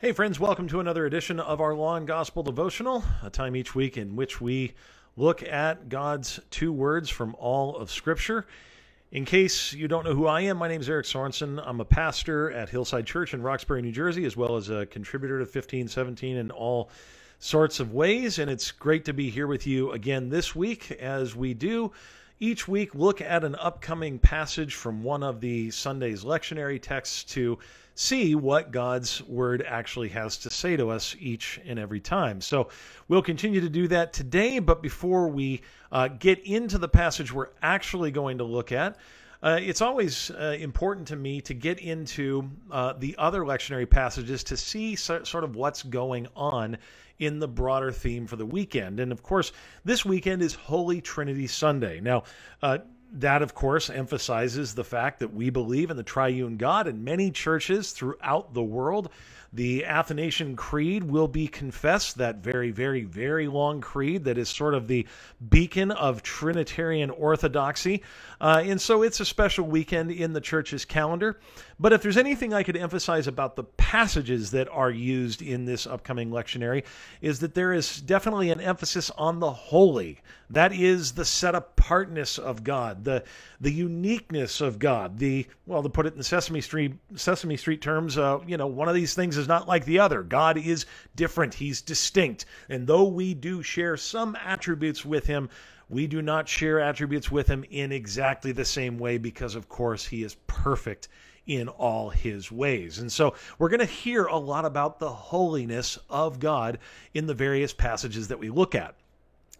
Hey, friends, welcome to another edition of our Law and Gospel Devotional, a time each week in which we look at God's two words from all of Scripture. In case you don't know who I am, my name is Eric Sorensen. I'm a pastor at Hillside Church in Roxbury, New Jersey, as well as a contributor to 1517 in all sorts of ways. And it's great to be here with you again this week as we do each week look at an upcoming passage from one of the Sunday's lectionary texts to see what God's Word actually has to say to us each and every time. So we'll continue to do that today, but before we uh, get into the passage we're actually going to look at, uh, it's always uh, important to me to get into uh, the other lectionary passages to see so, sort of what's going on in the broader theme for the weekend. And of course, this weekend is Holy Trinity Sunday. Now, uh, that, of course, emphasizes the fact that we believe in the triune God, and many churches throughout the world the Athanasian Creed will be confessed, that very, very, very long creed that is sort of the beacon of Trinitarian orthodoxy. Uh, and so it's a special weekend in the church's calendar. But if there's anything I could emphasize about the passages that are used in this upcoming lectionary, is that there is definitely an emphasis on the holy. That is the set apartness of God, the the uniqueness of God. The well, to put it in Sesame Street Sesame Street terms, uh, you know, one of these things is not like the other. God is different. He's distinct, and though we do share some attributes with Him, we do not share attributes with Him in exactly the same way because, of course, He is perfect in all his ways. And so we're going to hear a lot about the holiness of God in the various passages that we look at.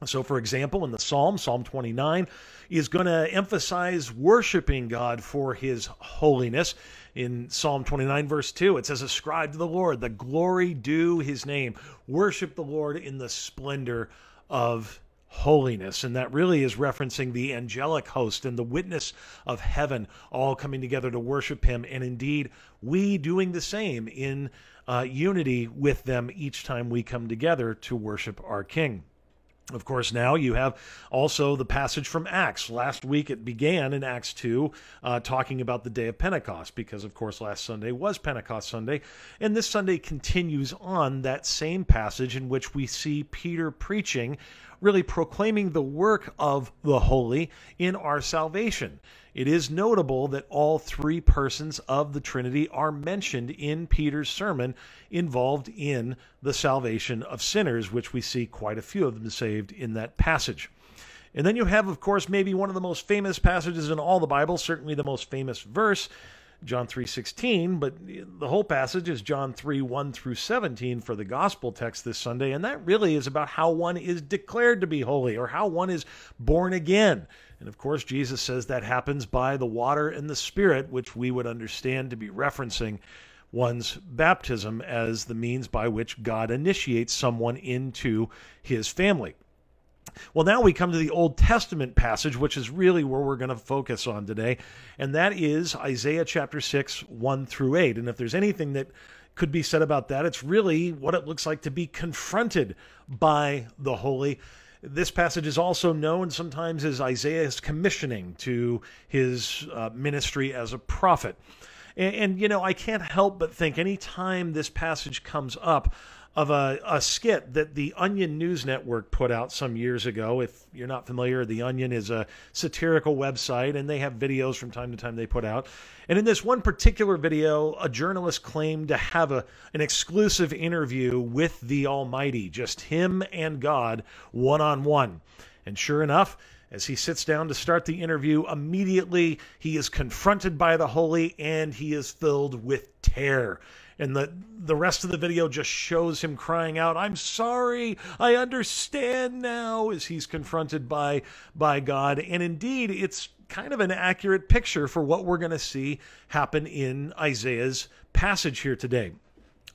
So, for example, in the Psalm, Psalm 29 is going to emphasize worshiping God for his holiness. In Psalm 29, verse 2, it says, Ascribe to the Lord the glory due his name. Worship the Lord in the splendor of holiness. And that really is referencing the angelic host and the witness of heaven all coming together to worship him. And indeed, we doing the same in uh, unity with them each time we come together to worship our King. Of course, now you have also the passage from Acts. Last week it began in Acts 2, uh, talking about the day of Pentecost, because, of course, last Sunday was Pentecost Sunday. And this Sunday continues on that same passage in which we see Peter preaching really proclaiming the work of the holy in our salvation. It is notable that all three persons of the Trinity are mentioned in Peter's sermon involved in the salvation of sinners, which we see quite a few of them saved in that passage. And then you have, of course, maybe one of the most famous passages in all the Bible, certainly the most famous verse, John 3:16, but the whole passage is John 3 1 through 17 for the gospel text this Sunday, and that really is about how one is declared to be holy or how one is born again. And of course, Jesus says that happens by the water and the Spirit, which we would understand to be referencing one's baptism as the means by which God initiates someone into his family. Well, now we come to the Old Testament passage, which is really where we're going to focus on today, and that is Isaiah chapter 6, 1 through 8. And if there's anything that could be said about that, it's really what it looks like to be confronted by the holy. This passage is also known sometimes as Isaiah's commissioning to his uh, ministry as a prophet. And, and, you know, I can't help but think anytime this passage comes up, of a, a skit that the Onion News Network put out some years ago. If you're not familiar, the Onion is a satirical website and they have videos from time to time they put out. And in this one particular video, a journalist claimed to have a, an exclusive interview with the Almighty, just him and God one on one. And sure enough, as he sits down to start the interview, immediately he is confronted by the holy and he is filled with terror and the the rest of the video just shows him crying out i'm sorry i understand now as he's confronted by by god. And indeed it's kind of an accurate picture for what we're going to see happen in isaiah's passage here today.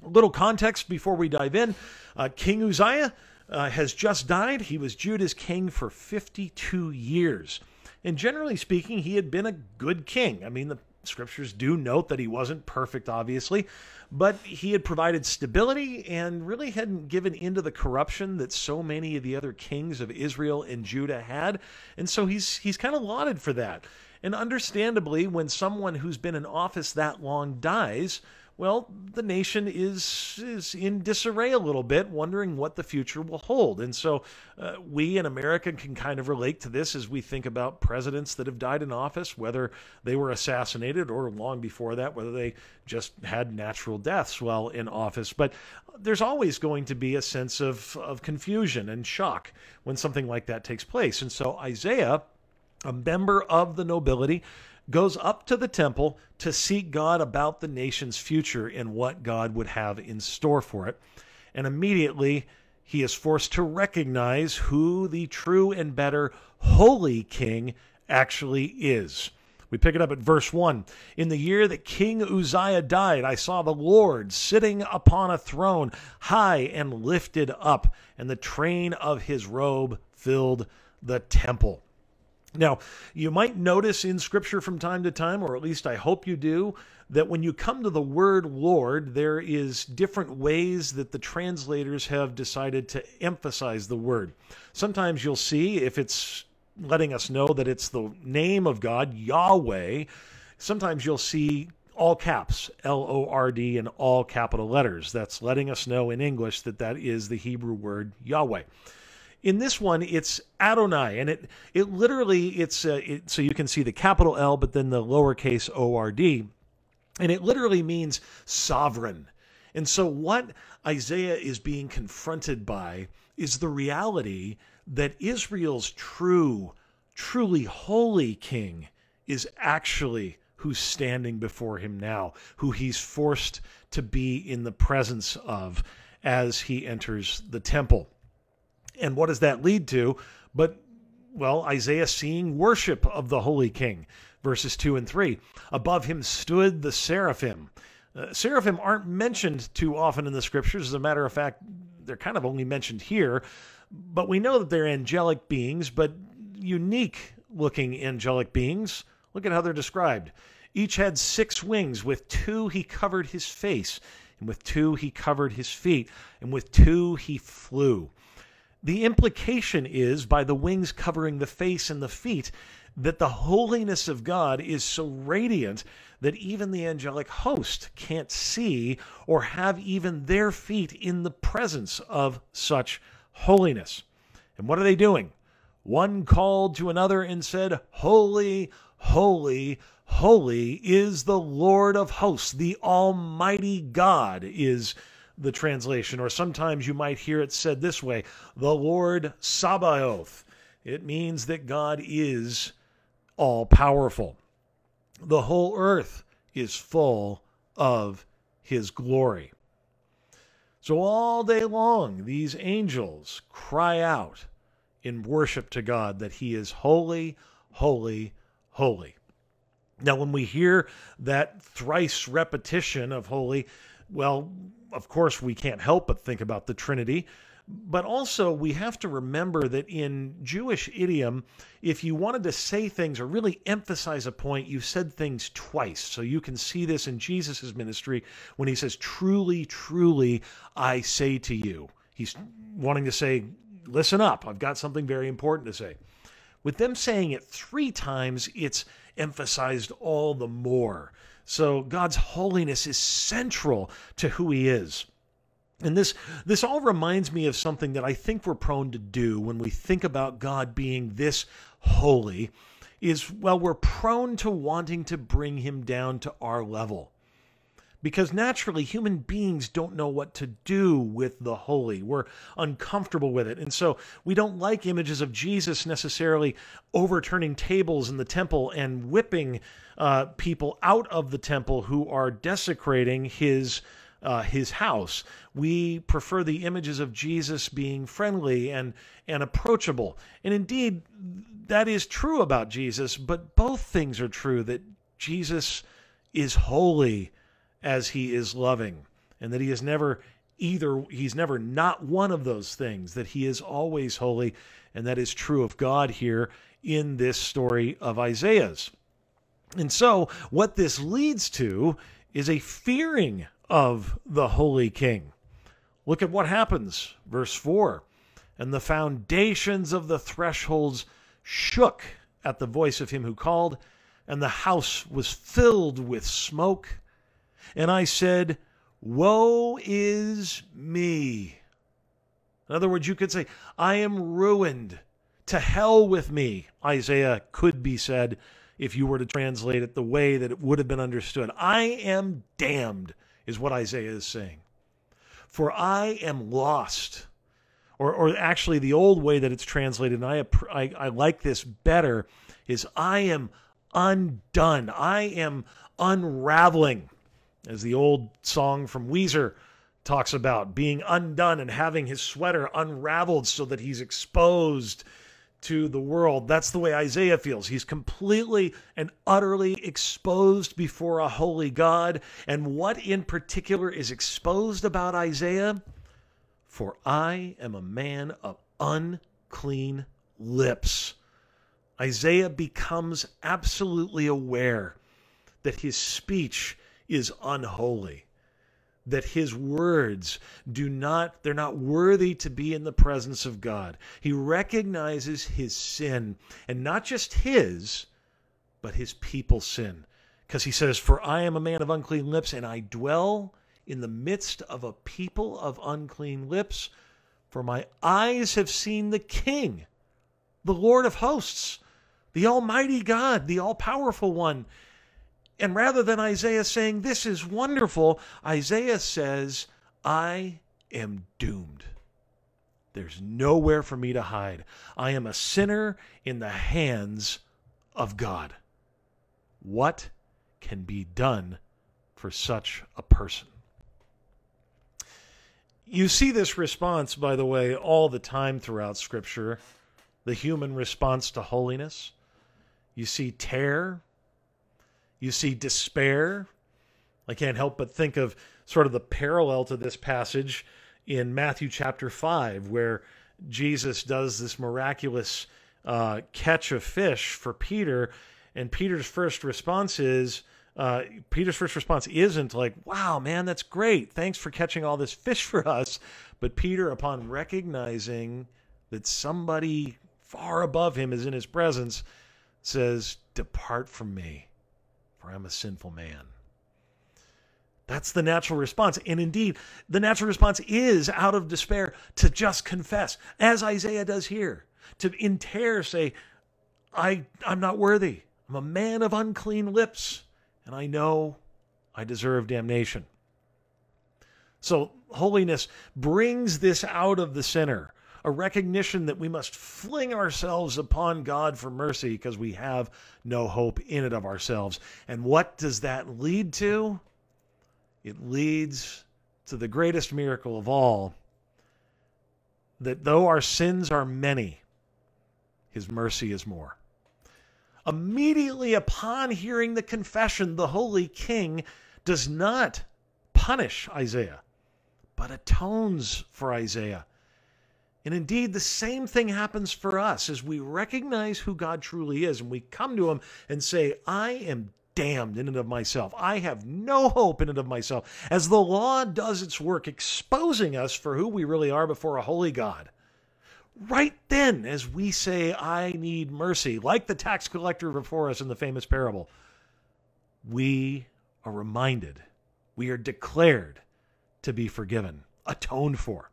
A little context before we dive in. Uh, king uzziah uh, has just died. He was judah's king for 52 years. And generally speaking, he had been a good king. I mean, the scriptures do note that he wasn't perfect, obviously, but he had provided stability and really hadn't given into the corruption that so many of the other kings of Israel and Judah had. And so he's he's kind of lauded for that. And understandably, when someone who's been in office that long dies, well, the nation is is in disarray a little bit, wondering what the future will hold. And so, uh, we in America can kind of relate to this as we think about presidents that have died in office, whether they were assassinated or long before that, whether they just had natural deaths while in office. But there's always going to be a sense of of confusion and shock when something like that takes place. And so, Isaiah, a member of the nobility goes up to the temple to seek God about the nation's future and what God would have in store for it. And immediately he is forced to recognize who the true and better holy king actually is. We pick it up at verse 1. In the year that King Uzziah died, I saw the Lord sitting upon a throne, high and lifted up, and the train of his robe filled the temple. Now, you might notice in Scripture from time to time, or at least I hope you do, that when you come to the word Lord, there is different ways that the translators have decided to emphasize the word. Sometimes you'll see if it's letting us know that it's the name of God, Yahweh. Sometimes you'll see all caps, L O R D, in all capital letters. That's letting us know in English that that is the Hebrew word Yahweh. In this one, it's Adonai, and it it literally it's uh, it, so you can see the capital L, but then the lowercase O R D, and it literally means sovereign. And so, what Isaiah is being confronted by is the reality that Israel's true, truly holy king is actually who's standing before him now, who he's forced to be in the presence of as he enters the temple. And what does that lead to? But, well, Isaiah seeing worship of the Holy King, verses 2 and 3. Above him stood the seraphim. Uh, seraphim aren't mentioned too often in the scriptures. As a matter of fact, they're kind of only mentioned here. But we know that they're angelic beings, but unique looking angelic beings. Look at how they're described. Each had six wings. With two he covered his face, and with two he covered his feet, and with two he flew. The implication is, by the wings covering the face and the feet, that the holiness of God is so radiant that even the angelic host can't see or have even their feet in the presence of such holiness. And what are they doing? One called to another and said, Holy, holy, holy is the Lord of hosts. The Almighty God is the translation, or sometimes you might hear it said this way the Lord Sabaoth. It means that God is all powerful. The whole earth is full of his glory. So all day long, these angels cry out in worship to God that he is holy, holy, holy. Now, when we hear that thrice repetition of holy, well, of course, we can't help but think about the Trinity. But also, we have to remember that in Jewish idiom, if you wanted to say things or really emphasize a point, you said things twice. So you can see this in Jesus' ministry when he says, Truly, truly, I say to you. He's wanting to say, Listen up, I've got something very important to say. With them saying it three times, it's emphasized all the more. So God's holiness is central to who he is. And this this all reminds me of something that I think we're prone to do when we think about God being this holy is well we're prone to wanting to bring him down to our level because naturally human beings don't know what to do with the holy. We're uncomfortable with it. And so we don't like images of Jesus necessarily overturning tables in the temple and whipping uh, people out of the temple who are desecrating his. Uh, his house. We prefer the images of Jesus being friendly and and approachable. And indeed, that is true about Jesus. But both things are true. That Jesus is holy as he is loving, and that he is never either, he's never not one of those things, that he is always holy, and that is true of God here in this story of Isaiah's. And so, what this leads to is a fearing of the holy king. Look at what happens, verse 4 And the foundations of the thresholds shook at the voice of him who called, and the house was filled with smoke. And I said, Woe is me. In other words, you could say, I am ruined. To hell with me, Isaiah could be said if you were to translate it the way that it would have been understood. I am damned, is what Isaiah is saying. For I am lost. Or, or actually, the old way that it's translated, and I, I, I like this better, is I am undone. I am unraveling, as the old song from Weezer talks about being undone and having his sweater unraveled so that he's exposed to the world. That's the way Isaiah feels. He's completely and utterly exposed before a holy God. And what in particular is exposed about Isaiah? For I am a man of unclean lips. Isaiah becomes absolutely aware that his speech is unholy that his words do not they're not worthy to be in the presence of God. He recognizes his sin and not just his but his people's sin because he says for I am a man of unclean lips and I dwell in the midst of a people of unclean lips for my eyes have seen the king the Lord of hosts the almighty God the all powerful one and rather than Isaiah saying, This is wonderful, Isaiah says, I am doomed. There's nowhere for me to hide. I am a sinner in the hands of God. What can be done for such a person? You see this response, by the way, all the time throughout Scripture the human response to holiness. You see tear you see despair. I can't help but think of sort of the parallel to this passage in Matthew chapter 5, where Jesus does this miraculous uh, catch of fish for Peter. And Peter's first response is, uh, Peter's first response isn't like, wow, man, that's great. Thanks for catching all this fish for us. But Peter, upon recognizing that somebody far above him is in his presence, says, Depart from me for I'm a sinful man. That's the natural response. And indeed, the natural response is out of despair to just confess, as Isaiah does here, to in terror say, I, I'm not worthy. I'm a man of unclean lips, and I know I deserve damnation. So, holiness brings this out of the sinner a recognition that we must fling ourselves upon God for mercy because we have no hope in it of ourselves. And what does that lead to? It leads to the greatest miracle of all that though our sins are many, his mercy is more. Immediately upon hearing the confession, the holy king does not punish Isaiah, but atones for Isaiah. And indeed, the same thing happens for us as we recognize who God truly is and we come to Him and say, I am damned in and of myself. I have no hope in and of myself. As the law does its work, exposing us for who we really are before a holy God. Right then, as we say, I need mercy, like the tax collector before us in the famous parable, we are reminded, we are declared to be forgiven, atoned for.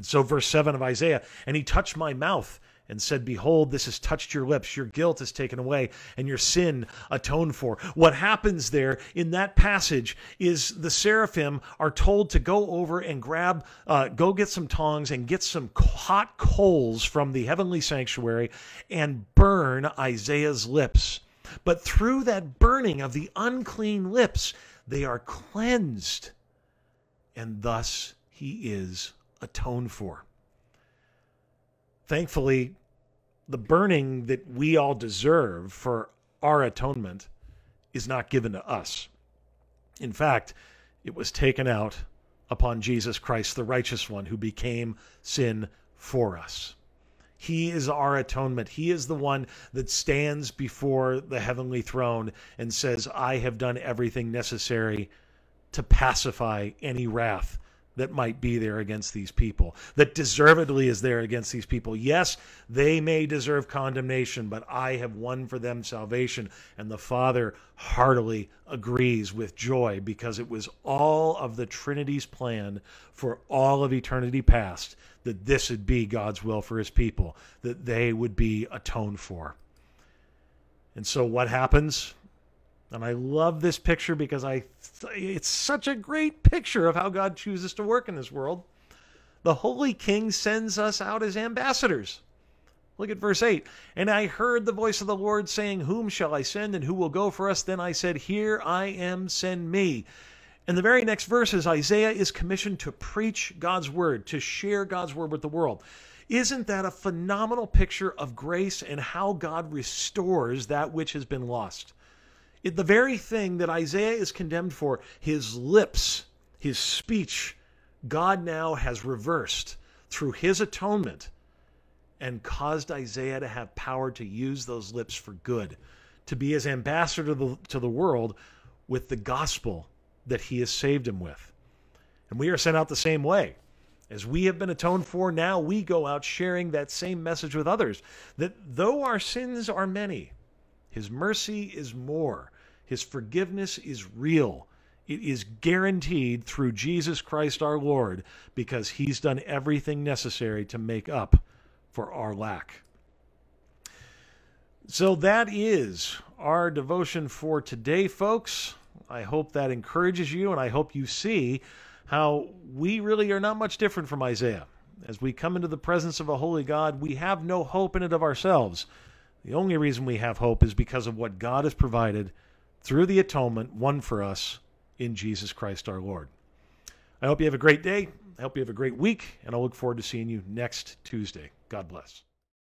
And so, verse 7 of Isaiah, and he touched my mouth and said, Behold, this has touched your lips. Your guilt is taken away and your sin atoned for. What happens there in that passage is the seraphim are told to go over and grab, uh, go get some tongs and get some hot coals from the heavenly sanctuary and burn Isaiah's lips. But through that burning of the unclean lips, they are cleansed. And thus he is atone for. Thankfully, the burning that we all deserve for our atonement is not given to us. In fact, it was taken out upon Jesus Christ, the righteous one, who became sin for us. He is our atonement. He is the one that stands before the heavenly throne and says, I have done everything necessary to pacify any wrath that might be there against these people, that deservedly is there against these people. Yes, they may deserve condemnation, but I have won for them salvation. And the Father heartily agrees with joy because it was all of the Trinity's plan for all of eternity past that this would be God's will for his people, that they would be atoned for. And so what happens? And I love this picture because I it's such a great picture of how God chooses to work in this world. The Holy King sends us out as ambassadors. Look at verse 8. And I heard the voice of the Lord saying, Whom shall I send and who will go for us? Then I said, Here I am, send me. And the very next verses, Isaiah is commissioned to preach God's word, to share God's word with the world. Isn't that a phenomenal picture of grace and how God restores that which has been lost? It, the very thing that Isaiah is condemned for, his lips, his speech, God now has reversed through his atonement and caused Isaiah to have power to use those lips for good, to be his ambassador to the, to the world with the gospel that he has saved him with. And we are sent out the same way. As we have been atoned for, now we go out sharing that same message with others that though our sins are many, his mercy is more. His forgiveness is real. It is guaranteed through Jesus Christ our Lord because he's done everything necessary to make up for our lack. So that is our devotion for today, folks. I hope that encourages you, and I hope you see how we really are not much different from Isaiah. As we come into the presence of a holy God, we have no hope in it of ourselves. The only reason we have hope is because of what God has provided through the atonement won for us in Jesus Christ our Lord. I hope you have a great day. I hope you have a great week, and I look forward to seeing you next Tuesday. God bless.